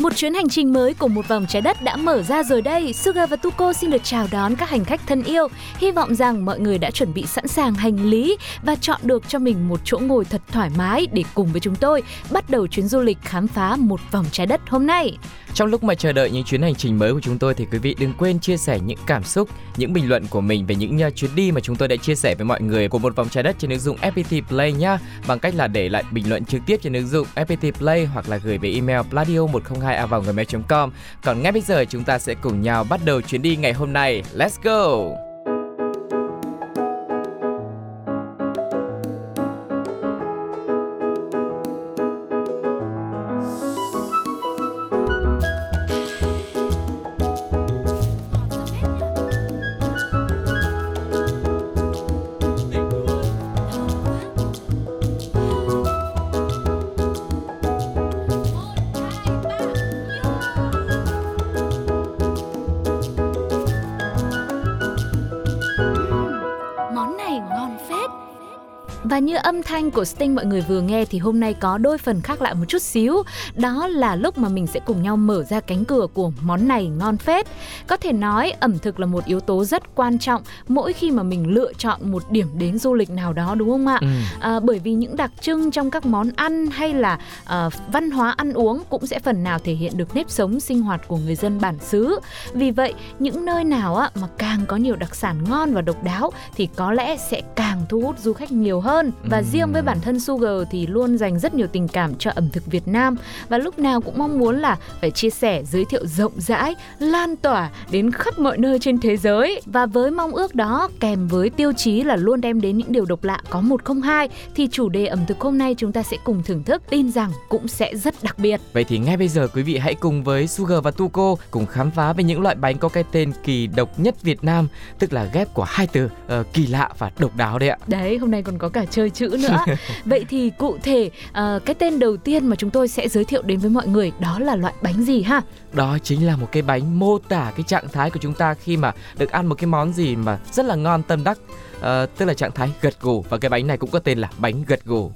một chuyến hành trình mới của một vòng trái đất đã mở ra rồi đây. Suga và Tuko xin được chào đón các hành khách thân yêu. Hy vọng rằng mọi người đã chuẩn bị sẵn sàng hành lý và chọn được cho mình một chỗ ngồi thật thoải mái để cùng với chúng tôi bắt đầu chuyến du lịch khám phá một vòng trái đất hôm nay. Trong lúc mà chờ đợi những chuyến hành trình mới của chúng tôi thì quý vị đừng quên chia sẻ những cảm xúc, những bình luận của mình về những à, chuyến đi mà chúng tôi đã chia sẻ với mọi người của một vòng trái đất trên ứng dụng FPT Play nhá. Bằng cách là để lại bình luận trực tiếp trên ứng dụng FPT Play hoặc là gửi về email pladio 102 a gmail.com. Còn ngay bây giờ chúng ta sẽ cùng nhau bắt đầu chuyến đi ngày hôm nay. Let's go! Âm thanh của Sting mọi người vừa nghe thì hôm nay có đôi phần khác lại một chút xíu. Đó là lúc mà mình sẽ cùng nhau mở ra cánh cửa của món này ngon phết. Có thể nói ẩm thực là một yếu tố rất quan trọng mỗi khi mà mình lựa chọn một điểm đến du lịch nào đó đúng không ạ? Ừ. À, bởi vì những đặc trưng trong các món ăn hay là à, văn hóa ăn uống cũng sẽ phần nào thể hiện được nếp sống sinh hoạt của người dân bản xứ. Vì vậy, những nơi nào á, mà càng có nhiều đặc sản ngon và độc đáo thì có lẽ sẽ càng thu hút du khách nhiều hơn. Và riêng với bản thân Sugar thì luôn dành rất nhiều tình cảm cho ẩm thực Việt Nam và lúc nào cũng mong muốn là phải chia sẻ, giới thiệu rộng rãi, lan tỏa đến khắp mọi nơi trên thế giới. Và với mong ước đó kèm với tiêu chí là luôn đem đến những điều độc lạ có một không hai thì chủ đề ẩm thực hôm nay chúng ta sẽ cùng thưởng thức tin rằng cũng sẽ rất đặc biệt. Vậy thì ngay bây giờ quý vị hãy cùng với Sugar và Tuko cùng khám phá về những loại bánh có cái tên kỳ độc nhất Việt Nam, tức là ghép của hai từ ờ, kỳ lạ và độc đáo đấy ạ. Đấy, hôm nay còn có cả chơi chữ nữa. Vậy thì cụ thể ờ, cái tên đầu tiên mà chúng tôi sẽ giới thiệu đến với mọi người đó là loại bánh gì ha? Đó chính là một cái bánh mô tả cái trạng thái của chúng ta khi mà được ăn một cái món gì mà rất là ngon tâm đắc. Ờ, tức là trạng thái gật gù và cái bánh này cũng có tên là bánh gật gù.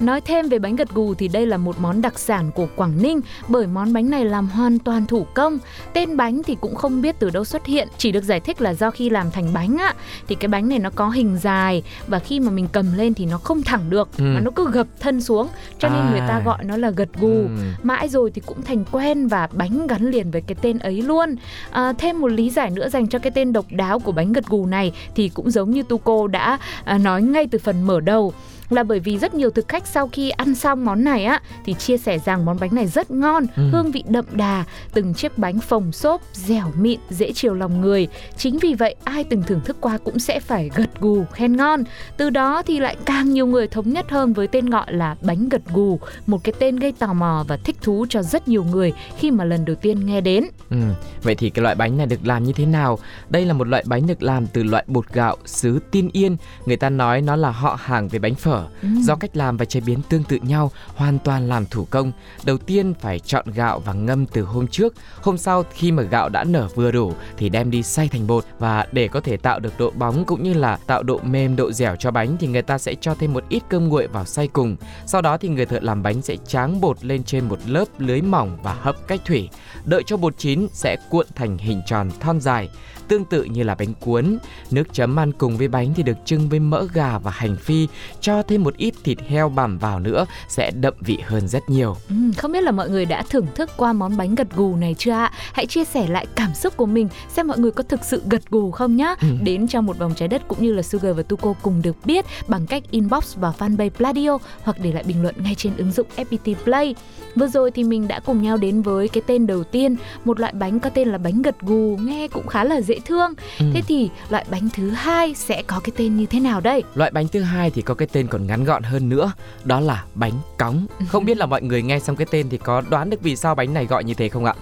Nói thêm về bánh gật gù thì đây là một món đặc sản của Quảng Ninh bởi món bánh này làm hoàn toàn thủ công. Tên bánh thì cũng không biết từ đâu xuất hiện, chỉ được giải thích là do khi làm thành bánh á thì cái bánh này nó có hình dài và khi mà mình cầm lên thì nó không thẳng được Ừ. mà nó cứ gập thân xuống cho nên À. người ta gọi nó là gật gù. Ừm. Mãi rồi thì cũng thành quen và bánh gắn liền với cái tên ấy luôn. À, thêm một lý giải nữa dành cho cái tên độc đáo của bánh gật gù này thì cũng giống như Tuco đã à, nói ngay từ phần mở đầu là bởi vì rất nhiều thực khách sau khi ăn xong món này á thì chia sẻ rằng món bánh này rất ngon, Ừ. hương vị đậm đà, từng chiếc bánh phồng xốp, dẻo mịn, dễ chiều lòng người. Chính vì vậy ai từng thưởng thức qua cũng sẽ phải gật gù khen ngon. Từ đó thì lại càng nhiều người thống nhất hơn với tên gọi là bánh gật gù, một cái tên gây tò mò và thích thú cho rất nhiều người khi mà lần đầu tiên nghe đến. Ừ. Vậy thì cái loại bánh này được làm như thế nào? Đây là một loại bánh được làm từ loại bột gạo xứ Tiên Yên. Người ta nói nó là họ hàng với bánh phở. Ừ. Do cách làm và chế biến tương tự nhau, hoàn toàn làm thủ công. Đầu tiên phải chọn gạo và ngâm từ hôm trước. Hôm sau khi mà gạo đã nở vừa đủ thì đem đi xay thành bột và để có thể tạo được độ bóng cũng như là tạo độ mềm độ dẻo cho bánh thì người ta sẽ cho thêm một ít cơm nguội vào xay cùng. Sau đó thì người thợ làm bánh sẽ tráng bột lên trên một lớp lưới mỏng và hấp cách thủy. Đợi cho bột chín sẽ cuộn thành hình tròn thon dài, tương tự như là bánh cuốn. Nước chấm ăn cùng với bánh thì được trưng với mỡ gà và hành phi, cho thêm một ít thịt heo bằm vào nữa sẽ đậm vị hơn rất nhiều. Ừ, không biết là mọi người đã thưởng thức qua món bánh gật gù này chưa ạ? Hãy chia sẻ lại cảm xúc của mình xem mọi người có thực sự gật gù không nhá. Ừ. Đến trong một vòng trái đất cũng như là Sugar và Tuko cùng được biết bằng cách inbox vào fanpage Pladio hoặc để lại bình luận ngay trên ứng dụng FPT Play. Vừa rồi thì mình đã cùng nhau đến với cái tên đầu tiên, một loại bánh có tên là bánh gật gù, nghe cũng khá là dễ dễ thương. Ừ. Thế thì loại bánh thứ hai sẽ có cái tên như thế nào đây? Loại bánh thứ hai thì có cái tên còn ngắn gọn hơn nữa, đó là bánh cóng. Không biết là mọi người nghe xong cái tên thì có đoán được vì sao bánh này gọi như thế không ạ?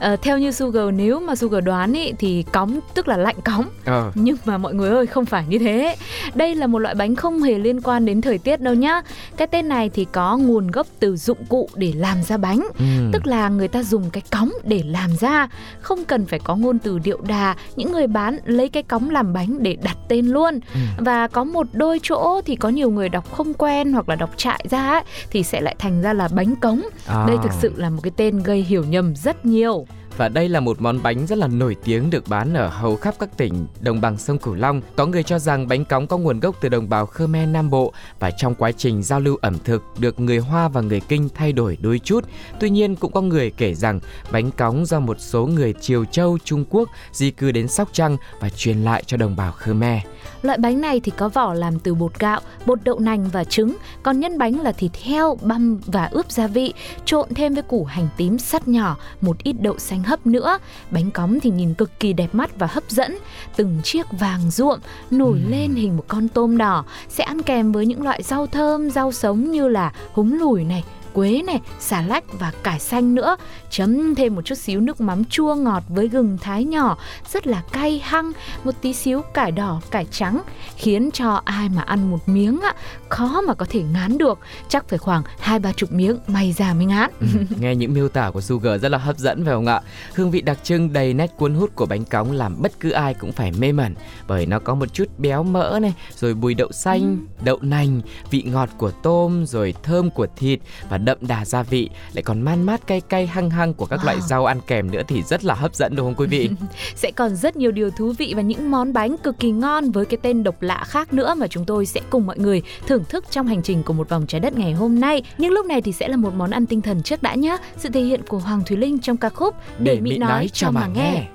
Ờ, theo như Sugar nếu mà Sugar đoán ý, thì cóng tức là lạnh cóng Ờ. nhưng mà mọi người ơi không phải như thế đây là một loại bánh không hề liên quan đến thời tiết đâu nhá cái tên này thì có nguồn gốc từ dụng cụ để làm ra bánh Ừ. tức là người ta dùng cái cóng để làm ra không cần phải có ngôn từ điệu đà những người bán lấy cái cóng làm bánh để đặt tên luôn Ừ. và có một đôi chỗ thì có nhiều người đọc không quen hoặc là đọc trại ra ấy, thì sẽ lại thành ra là bánh cống À. đây thực sự là một cái tên gây hiểu nhầm rất nhiều và đây là một món bánh rất là nổi tiếng được bán ở hầu khắp các tỉnh đồng bằng sông Cửu Long. Có người cho rằng bánh cóng có nguồn gốc từ đồng bào Khmer Nam Bộ và trong quá trình giao lưu ẩm thực được người Hoa và người Kinh thay đổi đôi chút. Tuy nhiên cũng có người kể rằng bánh cóng do một số người Triều Châu, Trung Quốc di cư đến Sóc Trăng và truyền lại cho đồng bào Khmer. Loại bánh này thì có vỏ làm từ bột gạo, bột đậu nành và trứng, còn nhân bánh là thịt heo, băm và ướp gia vị, trộn thêm với củ hành tím sắt nhỏ, một ít đậu xanh hấp nữa. Bánh cóng thì nhìn cực kỳ đẹp mắt và hấp dẫn, từng chiếc vàng ruộm nổi lên hình một con tôm đỏ, sẽ ăn kèm với những loại rau thơm, rau sống như là húng lủi này, quế này, xà lách và cải xanh nữa. Chấm thêm một chút xíu nước mắm chua ngọt với gừng thái nhỏ, rất là cay hăng, một tí xíu cải đỏ, cải trắng, khiến cho ai mà ăn một miếng á, khó mà có thể ngán được. Chắc phải khoảng hai ba chục miếng may ra mới ngán. Ừ, nghe những miêu tả của Sugar rất là hấp dẫn phải không ạ? Hương vị đặc trưng đầy nét cuốn hút của bánh cóng làm bất cứ ai cũng phải mê mẩn bởi nó có một chút béo mỡ này, rồi bùi đậu xanh, đậu nành, vị ngọt của tôm, rồi thơm của thịt và đậm đà gia vị, lại còn man mát cay cay hăng hăng của các loại Wow. rau ăn kèm nữa thì rất là hấp dẫn đúng không quý vị? Sẽ còn rất nhiều điều thú vị và những món bánh cực kỳ ngon với cái tên độc lạ khác nữa mà chúng tôi sẽ cùng mọi người thưởng thức trong hành trình của một vòng trái đất ngày hôm nay. Nhưng lúc này thì sẽ là một món ăn tinh thần trước đã nhé. Sự thể hiện của Hoàng Thùy Linh trong ca khúc Để, Mỹ nói cho mà nghe. để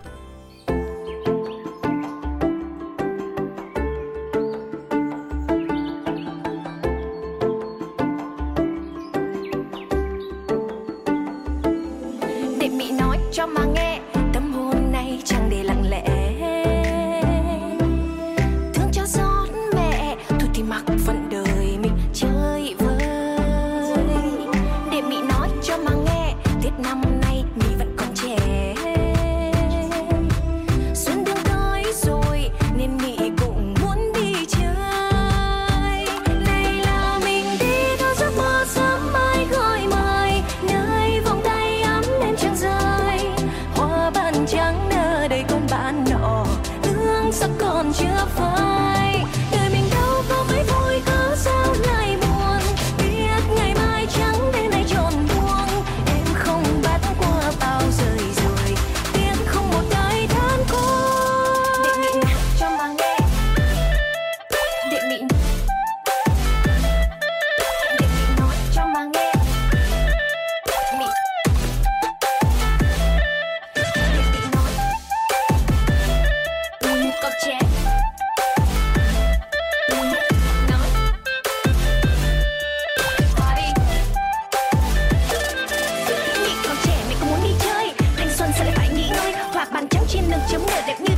trên đường chấm nở đẹp như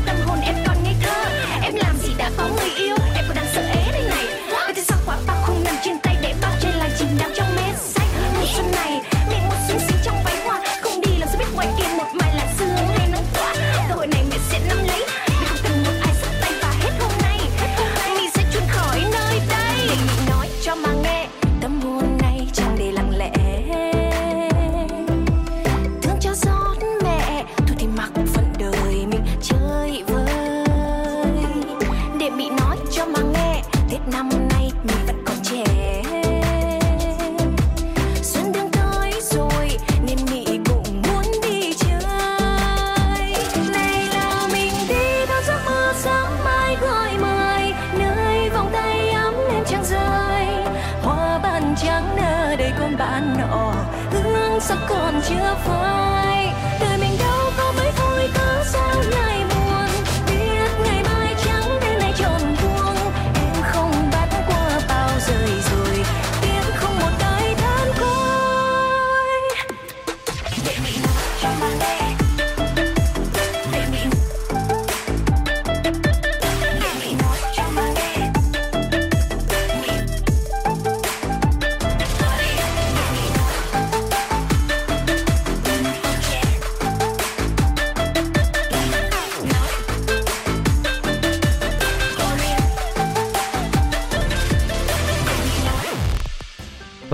trắng nơ đầy con bạn nọ. Hương sắc còn chưa phai.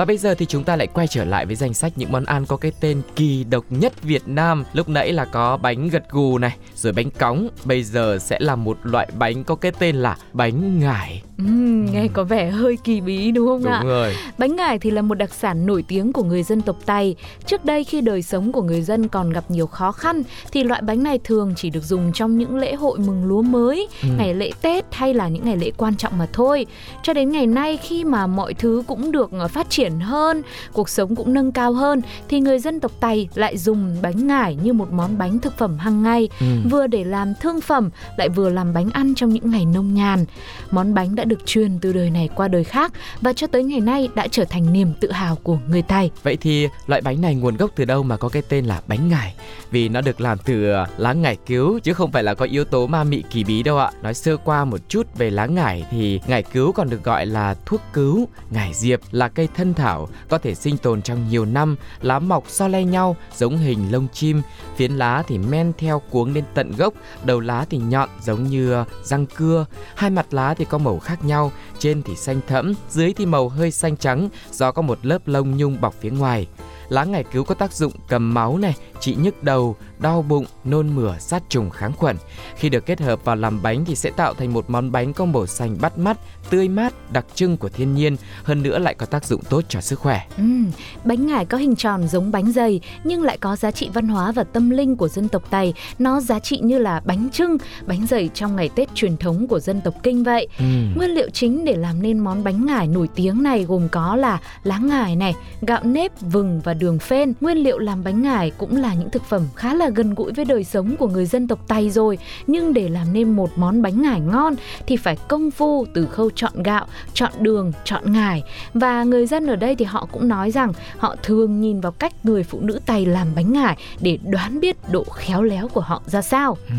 Và bây giờ thì chúng ta lại quay trở lại với danh sách những món ăn có cái tên kỳ độc nhất Việt Nam. Lúc nãy là có bánh gật gù này, rồi bánh cóng. Bây giờ sẽ là một loại bánh có cái tên là bánh ngải. Nghe có vẻ hơi kỳ bí đúng không Đúng ạ? rồi. Bánh ngải thì là một đặc sản nổi tiếng của người dân tộc Tây. Trước đây khi đời sống của người dân còn gặp nhiều khó khăn thì loại bánh này thường chỉ được dùng trong những lễ hội mừng lúa mới, Ừ. ngày lễ Tết hay là những ngày lễ quan trọng mà thôi. Cho đến ngày nay khi mà mọi thứ cũng được ờ, phát triển hơn, cuộc sống cũng nâng cao hơn thì người dân tộc Tây lại dùng bánh ngải như một món bánh thực phẩm hàng ngày, Ừ. vừa để làm thương phẩm lại vừa làm bánh ăn trong những ngày nông nhàn. Món bánh đã được được truyền từ đời này qua đời khác và cho tới ngày nay đã trở thành niềm tự hào của người Tài. Vậy thì loại bánh này nguồn gốc từ đâu mà có cái tên là bánh ngải? Vì nó được làm từ ờ, lá ngải cứu chứ không phải là có yếu tố ma mị kỳ bí đâu ạ. Nói sơ qua một chút về lá ngải thì ngải cứu còn được gọi là thuốc cứu. Ngải diệp là cây thân thảo có thể sinh tồn trong nhiều năm, lá mọc so le nhau giống hình lông chim, phiến lá thì men theo cuống lên tận gốc, đầu lá thì nhọn giống như ờ, răng cưa, hai mặt lá thì có màu khác khác nhau, trên thì xanh thẫm, dưới thì màu hơi xanh trắng do có một lớp lông nhung bọc phía ngoài. Lá ngải cứu có tác dụng cầm máu này, trị nhức đầu, đau bụng, nôn mửa, sát trùng kháng khuẩn. Khi được kết hợp vào làm bánh thì sẽ tạo thành một món bánh có màu xanh bắt mắt, tươi mát, đặc trưng của thiên nhiên, hơn nữa lại có tác dụng tốt cho sức khỏe. Ừm, bánh ngải có hình tròn giống bánh dày nhưng lại có giá trị văn hóa và tâm linh của dân tộc Tây. Nó giá trị như là bánh trưng, bánh dày trong ngày Tết truyền thống của dân tộc Kinh vậy. Ừm. Nguyên liệu chính để làm nên món bánh ngải nổi tiếng này gồm có là lá ngải này, gạo nếp, vừng và đường phên. Nguyên liệu làm bánh ngải cũng là những thực phẩm khá là gần gũi với đời sống của người dân tộc Tây rồi. Nhưng để làm nên một món bánh ngải ngon thì phải công phu từ khâu chọn gạo, chọn đường, chọn ngải. Và người dân ở đây thì họ cũng nói rằng họ thường nhìn vào cách người phụ nữ Tây làm bánh ngải để đoán biết độ khéo léo của họ ra sao. Ừ.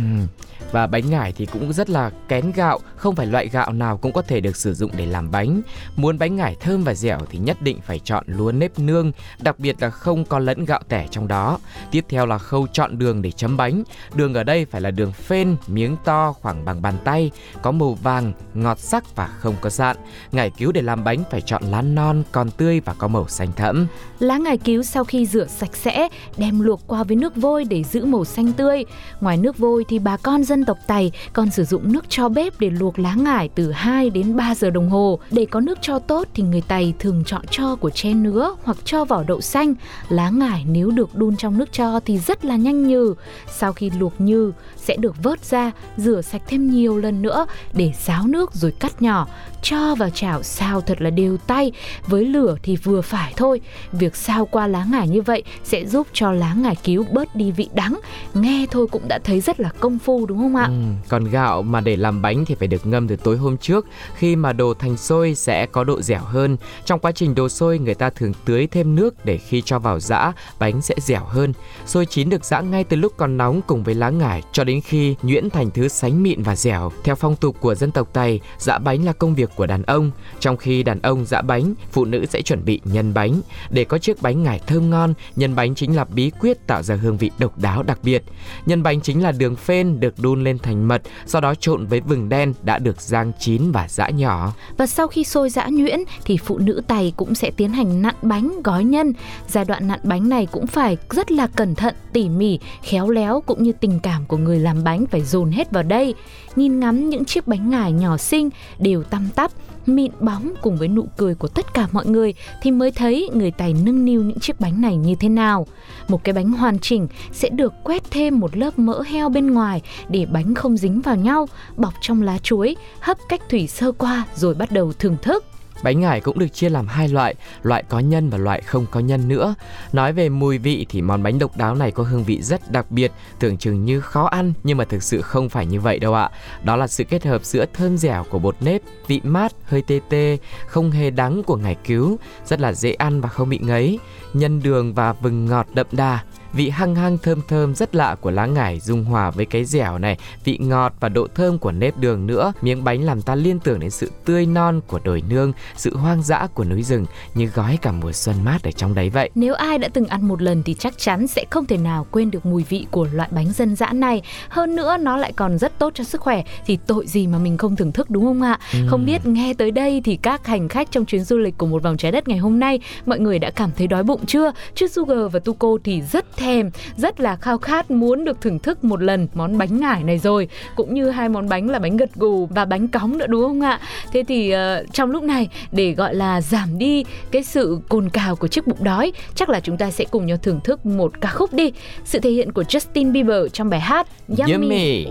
Và bánh ngải thì cũng rất là kén gạo, không phải loại gạo nào cũng có thể được sử dụng để làm bánh. Muốn bánh ngải thơm và dẻo thì nhất định phải chọn lúa nếp nương, đặc biệt là không có lẫn gạo tẻ trong đó. Tiếp theo là khâu chọn đường để chấm bánh. Đường ở đây phải là đường phên, miếng to khoảng bằng bàn tay, có màu vàng, ngọt sắc và không có sạn Ngải cứu để làm bánh phải chọn lá non, còn tươi và có màu xanh thẫm. Lá ngải cứu sau khi rửa sạch sẽ, đem luộc qua với nước vôi để giữ màu xanh tươi. Ngoài nước vôi thì bà con dân tộc Tày còn sử dụng nước cho bếp để luộc lá ngải từ 2 đến 3 giờ đồng hồ. Để có nước cho tốt thì người Tày thường chọn cho của tre nứa hoặc cho vỏ đậu xanh. Lá ngải nếu được đun trong nước cho thì rất là nhanh nhừ. Sau khi luộc nhừ sẽ được vớt ra, rửa sạch thêm nhiều lần nữa để ráo nước rồi cắt nhỏ, cho vào chảo xào thật là đều tay, với lửa thì vừa phải thôi. Việc xào qua lá ngải như vậy sẽ giúp cho lá ngải cứu bớt đi vị đắng. Nghe thôi cũng đã thấy rất là công phu đúng không ạ? Ừ, còn gạo mà để làm bánh thì phải được ngâm từ tối hôm trước. Khi mà đồ thành sôi sẽ có độ dẻo hơn. Trong quá trình đồ sôi người ta thường tưới thêm nước để khi cho vào giã bánh sẽ dẻo hơn. Sôi chín được giã ngay từ lúc còn nóng cùng với lá ngải cho đến khi nhuyễn thành thứ sánh mịn và dẻo. Theo phong tục của dân tộc Tây, giã bánh là công việc của đàn ông. Trong khi đàn ông giã bánh, phụ nữ sẽ chuẩn bị nhân bánh. Để có chiếc bánh ngải thơm ngon, nhân bánh chính là bí quyết tạo ra hương vị độc đáo đặc biệt. Nhân bánh chính là đường phên được đun lên thành mật, sau đó trộn với vừng đen đã được rang chín và giã nhỏ. Và sau khi sôi giã nhuyễn thì phụ nữ Tày cũng sẽ tiến hành nặn bánh gói nhân. Giai đoạn nặn bánh này cũng phải rất là cẩn thận, tỉ mỉ, khéo léo cũng như tình cảm của người làm bánh phải dồn hết vào đây. Nhìn ngắm những chiếc bánh ngải nhỏ xinh đều tăm tắp, mịn bóng cùng với nụ cười của tất cả mọi người thì mới thấy người tài nâng niu những chiếc bánh này như thế nào. Một cái bánh hoàn chỉnh sẽ được quét thêm một lớp mỡ heo bên ngoài để bánh không dính vào nhau, bọc trong lá chuối, hấp cách thủy sơ qua rồi bắt đầu thưởng thức. Bánh ngải cũng được chia làm hai loại, loại có nhân và loại không có nhân nữa. Nói về mùi vị thì món bánh độc đáo này có hương vị rất đặc biệt, tưởng chừng như khó ăn nhưng mà thực sự không phải như vậy đâu ạ. Đó là sự kết hợp giữa thơm dẻo của bột nếp, vị mát, hơi tê tê, không hề đắng của ngải cứu, rất là dễ ăn và không bị ngấy, nhân đường và vừng ngọt đậm đà. Vị hăng hăng thơm thơm rất lạ của lá ngải dung hòa với cái dẻo này, vị ngọt và độ thơm của nếp đường nữa. Miếng bánh làm ta liên tưởng đến sự tươi non của đồi nương, sự hoang dã của núi rừng như gói cả mùa xuân mát ở trong đấy vậy. Nếu ai đã từng ăn một lần thì chắc chắn sẽ không thể nào quên được mùi vị của loại bánh dân dã này. Hơn nữa nó lại còn rất tốt cho sức khỏe thì tội gì mà mình không thưởng thức đúng không ạ? Ừ. Không biết nghe tới đây thì các hành khách trong chuyến du lịch của một vòng trái đất ngày hôm nay mọi người đã cảm thấy đói bụng chưa? Chứ Sugar và Tuko thì rất thèm, rất là khao khát muốn được thưởng thức một lần món bánh ngải này rồi, cũng như hai món bánh là bánh gật gù và bánh cóng nữa đúng không ạ? Thế thì uh, trong lúc này để gọi là giảm đi cái sự cồn cào của chiếc bụng đói, chắc là chúng ta sẽ cùng nhau thưởng thức một ca khúc đi. Sự thể hiện của Justin Bieber trong bài hát Yummy. Yummy.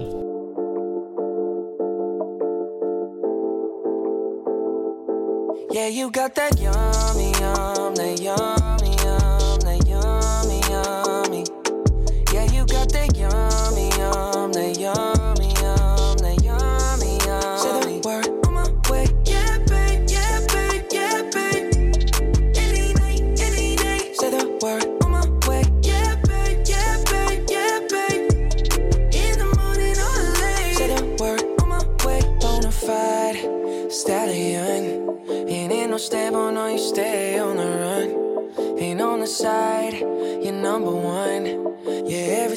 Yeah, you got that yummy,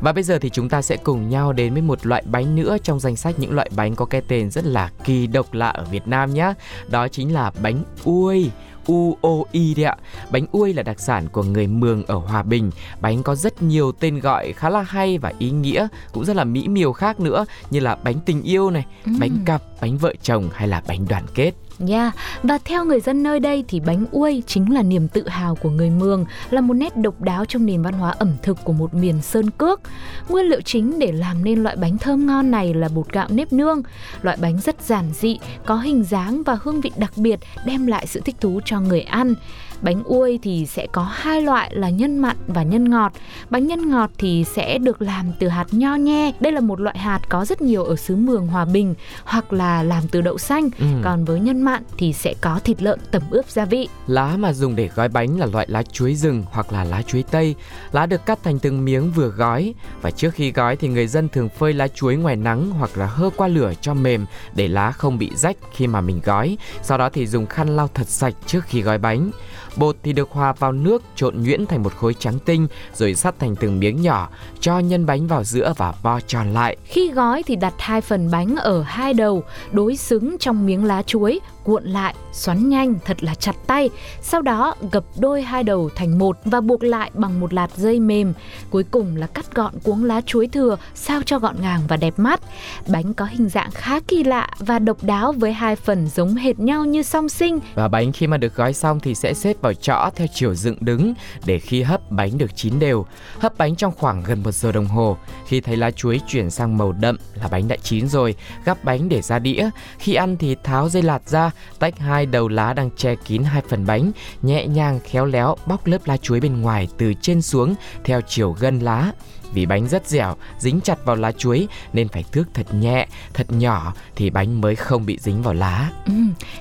Và bây giờ thì chúng ta sẽ cùng nhau đến với một loại bánh nữa trong danh sách những loại bánh có cái tên rất là kỳ độc lạ ở Việt Nam nhé. Đó chính là bánh uôi. UOI đấy ạ. Bánh uôi là đặc sản của người Mường ở Hòa Bình. Bánh có rất nhiều tên gọi khá là hay và ý nghĩa, cũng rất là mỹ miều khác nữa như là bánh tình yêu này, Ừ. bánh cặp, bánh vợ chồng hay là bánh đoàn kết. Yeah. Và theo người dân nơi đây thì bánh uôi chính là niềm tự hào của người Mường, là một nét độc đáo trong nền văn hóa ẩm thực của một miền sơn cước. Nguyên liệu chính để làm nên loại bánh thơm ngon này là bột gạo nếp nương. Loại bánh rất giản dị, có hình dáng và hương vị đặc biệt, đem lại sự thích thú cho người ăn. Bánh uôi thì sẽ có hai loại là nhân mặn và nhân ngọt. Bánh nhân ngọt thì sẽ được làm từ hạt nho nhe. Đây là một loại hạt có rất nhiều ở xứ Mường Hòa Bình hoặc là làm từ đậu xanh. Ừ. Còn với nhân mặn thì sẽ có thịt lợn tẩm ướp gia vị. Lá mà dùng để gói bánh là loại lá chuối rừng hoặc là lá chuối tây. Lá được cắt thành từng miếng vừa gói và trước khi gói thì người dân thường phơi lá chuối ngoài nắng hoặc là hơ qua lửa cho mềm để lá không bị rách khi mà mình gói. Sau đó thì dùng khăn lau thật sạch trước khi gói bánh. Bột thì được hòa vào nước trộn nhuyễn thành một khối trắng tinh rồi sắt thành từng miếng nhỏ, cho nhân bánh vào giữa và vo tròn lại. Khi gói thì đặt hai phần bánh ở hai đầu, đối xứng trong miếng lá chuối, cuộn lại, xoắn nhanh thật là chặt tay. Sau đó gập đôi hai đầu thành một và buộc lại bằng một lạt dây mềm. Cuối cùng là cắt gọn cuống lá chuối thừa sao cho gọn gàng và đẹp mắt. Bánh có hình dạng khá kỳ lạ và độc đáo với hai phần giống hệt nhau như song sinh. Và bánh khi mà được gói xong thì sẽ xếp vào chõ theo chiều dựng đứng để khi hấp bánh được chín đều. Hấp bánh trong khoảng gần một giờ đồng hồ. Khi thấy lá chuối chuyển sang màu đậm là bánh đã chín rồi, gắp bánh để ra đĩa. Khi ăn thì tháo dây lạt ra, tách hai đầu lá đang che kín hai phần bánh, nhẹ nhàng khéo léo bóc lớp lá chuối bên ngoài từ trên xuống theo chiều gân lá. Vì bánh rất dẻo, dính chặt vào lá chuối nên phải thước thật nhẹ, thật nhỏ thì bánh mới không bị dính vào lá. Ừ,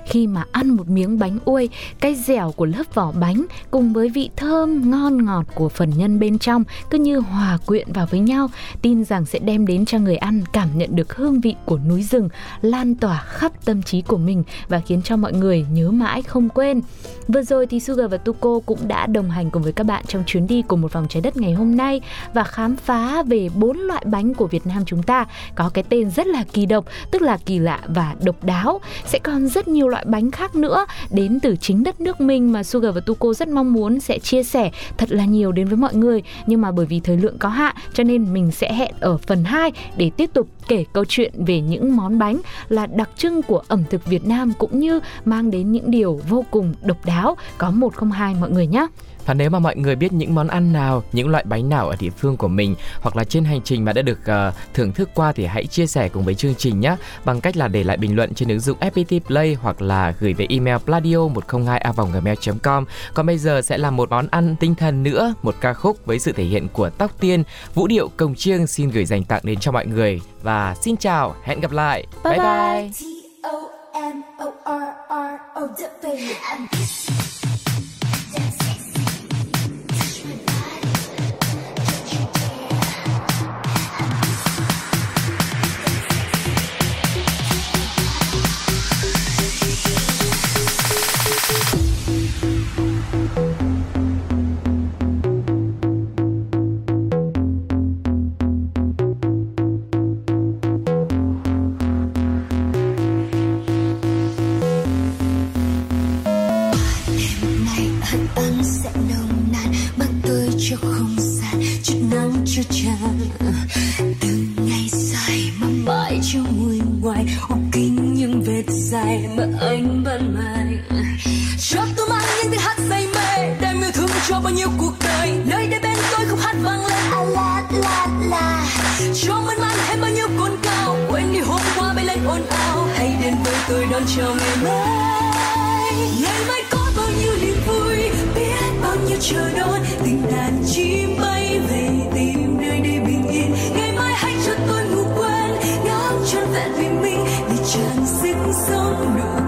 khi mà ăn một miếng bánh uôi, cái dẻo của lớp vỏ bánh cùng với vị thơm ngon ngọt của phần nhân bên trong cứ như hòa quyện vào với nhau, tin rằng sẽ đem đến cho người ăn cảm nhận được hương vị của núi rừng lan tỏa khắp tâm trí của mình và khiến cho mọi người nhớ mãi không quên. Vừa rồi thì Sugar và Tuko cũng đã đồng hành cùng với các bạn trong chuyến đi của một vòng trái đất ngày hôm nay và khám phá về bốn loại bánh của Việt Nam chúng ta có cái tên rất là kỳ độc, tức là kỳ lạ và độc đáo. Sẽ còn rất nhiều loại bánh khác nữa đến từ chính đất nước mình mà Sugar và Tuko rất mong muốn sẽ chia sẻ thật là nhiều đến với mọi người. Nhưng mà bởi vì thời lượng có hạn cho nên mình sẽ hẹn ở phần 2 để tiếp tục kể câu chuyện về những món bánh là đặc trưng của ẩm thực Việt Nam cũng như mang đến những điều vô cùng độc đáo. Có một không hai mọi người nhé. Và nếu mà mọi người biết những món ăn nào, những loại bánh nào ở địa phương của mình hoặc là trên hành trình mà đã được uh, thưởng thức qua thì hãy chia sẻ cùng với chương trình nhé bằng cách là để lại bình luận trên ứng dụng FPT Play hoặc là gửi về email pladio 102 gmail com Còn bây giờ sẽ là một món ăn tinh thần nữa, một ca khúc với sự thể hiện của Tóc Tiên, vũ điệu cồng chiêng xin gửi dành tặng đến cho mọi người và xin chào, hẹn gặp lại. Bye bye. bye. bye. Cho mắt lan em bao nhiêu cồn cao quên đi hôm qua bay lên ồn ào. Hãy đến với tôi đón chào ngày mai ngày mai có bao nhiêu niềm vui, biết bao nhiêu chờ đón. Tình đàn chim bay về tìm nơi đây bình yên. Ngày mai hãy cho tôi ngủ quên, ngắm trọn vẹn vì mình vì tràn sinh sống được.